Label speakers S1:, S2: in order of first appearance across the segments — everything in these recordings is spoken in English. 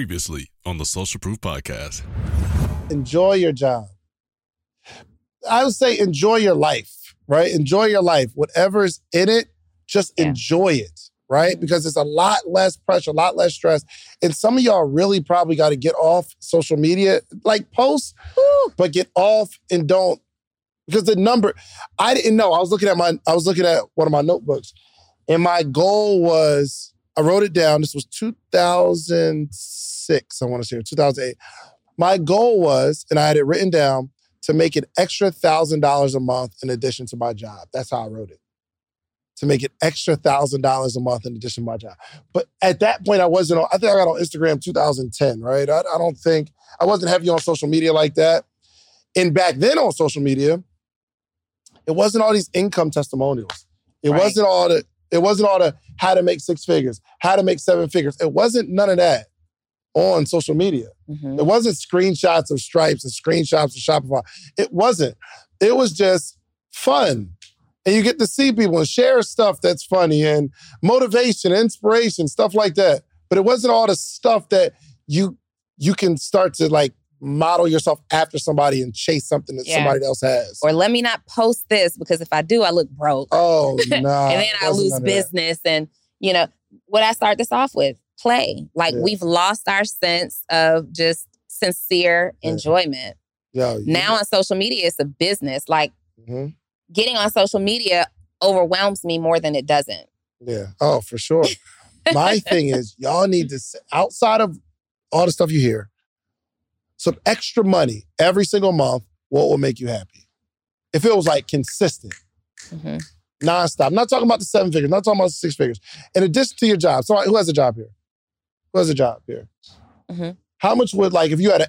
S1: Previously on the Social Proof Podcast.
S2: Enjoy your job. I would say enjoy your life, right? Enjoy your life. Whatever's in it, just
S3: Yeah.
S2: enjoy it, right? Because it's a lot less pressure, a lot less stress. And some of y'all really probably got to get off social media, like post, but get off and don't because the number I didn't know. I was looking at my I was looking at one of my notebooks, and my goal was I wrote it down. This was 2006. I want to say or 2008. My goal was, and I had it written down to make an extra thousand dollars a month in addition to my job. That's how I wrote it. To make an extra thousand dollars a month in addition to my job. But at that point, I wasn't on, I think I got on Instagram 2010, right? I, I don't think I wasn't heavy on social media like that. And back then on social media, it wasn't all these income testimonials. It
S3: Right.
S2: wasn't all the, it wasn't all the how to make six figures, how to make seven figures. It wasn't none of that on social media.
S3: Mhm.
S2: It wasn't screenshots of Stripes and screenshots of Shopify. It wasn't. It was just fun. And you get to see people and share stuff that's funny and motivation, inspiration, stuff like that. But it wasn't all the stuff that you you can start to like model yourself after somebody and chase something that
S3: Yeah.
S2: somebody else has.
S3: Or let me not post this because if I do, I look broke.
S2: oh no.
S3: and then I lose business. And, you know, what I start this off with play. Like
S2: Yeah.
S3: we've lost our sense of just sincere
S2: Yeah.
S3: enjoyment.
S2: You-
S3: Now on social media, it's a business. Like
S2: Mhm.
S3: getting on social media overwhelms me more than it doesn't.
S2: Yeah. Oh, for sure. My thing is, y'all need to, outside of all the stuff you hear, some extra money every single month. What will make you happy? If it was like consistent,
S3: Mhm.
S2: nonstop. I'm not talking about the seven figures, I'm not talking about the six figures. In addition to your job, somebody who has a job here, who has a job here,
S3: Mhm.
S2: how much would like if you had a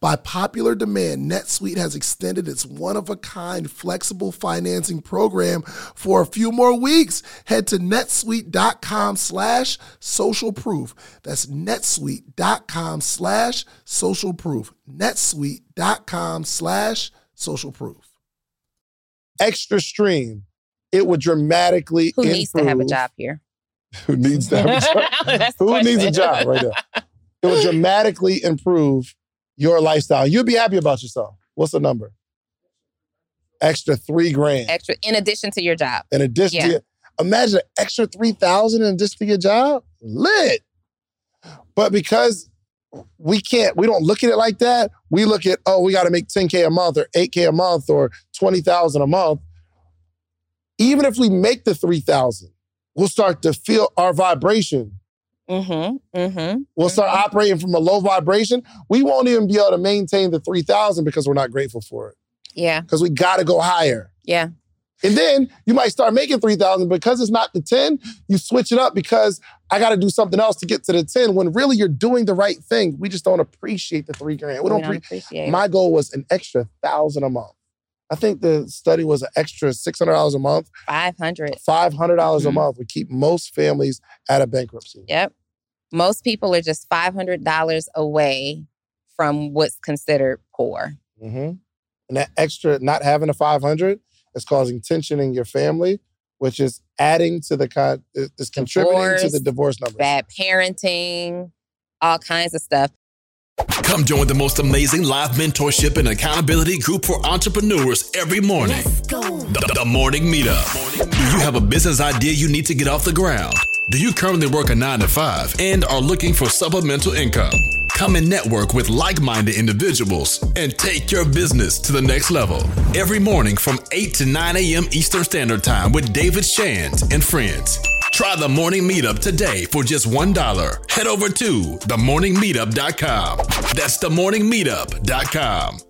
S4: By popular demand, NetSuite has extended its one of a kind flexible financing program for a few more weeks. Head to netsuite.com slash social proof. That's netsuite.com slash social proof. netsuite.com slash social proof.
S2: extra stream, it would dramatically improve.
S3: Who needs to have a job here?
S2: Who needs to have a job?
S3: That's the
S2: Who needs a job right now? It would dramatically improve your lifestyle. You'd be happy about yourself. What's the number? Extra three grand.
S3: Extra in addition to your job.
S2: In addition
S3: Yeah.
S2: to your, imagine extra three thousand in addition to your job. Lit. But because we can't, we don't look at it like that. We look at, oh, we got to make 10K a month or 8K a month or 20,000 a month. Even if we make the 3,000, we'll start to feel our vibration
S3: Mm-hmm. Mm-hmm.
S2: We'll start operating from a low vibration. We won't even be able to maintain the 3,000 because we're not grateful for it.
S3: Yeah.
S2: Because we got to go higher.
S3: Yeah.
S2: And then you might start making 3,000 because it's not the 10, you switch it up because I got to do something else to get to the 10 when really you're doing the right thing. We just don't appreciate the three grand. We don't, pre-
S3: appreciate it.
S2: My goal was an extra thousand a month. I think the study was an extra $600 a month,
S3: 500.
S2: $500 a
S3: Mhm.
S2: month would keep most families out of bankruptcy.
S3: Yep. Most people are just $500 away from what's considered poor.
S2: hmm And that extra, not having a 500 is causing tension in your family, which is adding to the con- is contributing to the divorce numbers.
S3: Bad parenting, all kinds of stuff.
S1: Come join the most amazing live mentorship and accountability group for entrepreneurs every morning. The, the Morning Meetup. Do you have a business idea you need to get off the ground? Do you currently work a nine to five and are looking for supplemental income? Come and network with like minded individuals and take your business to the next level. Every morning from 8 to 9 a.m. Eastern Standard Time with David Shands and friends. Try the morning meetup today for just $1. Head over to themorningmeetup.com. That's themorningmeetup.com.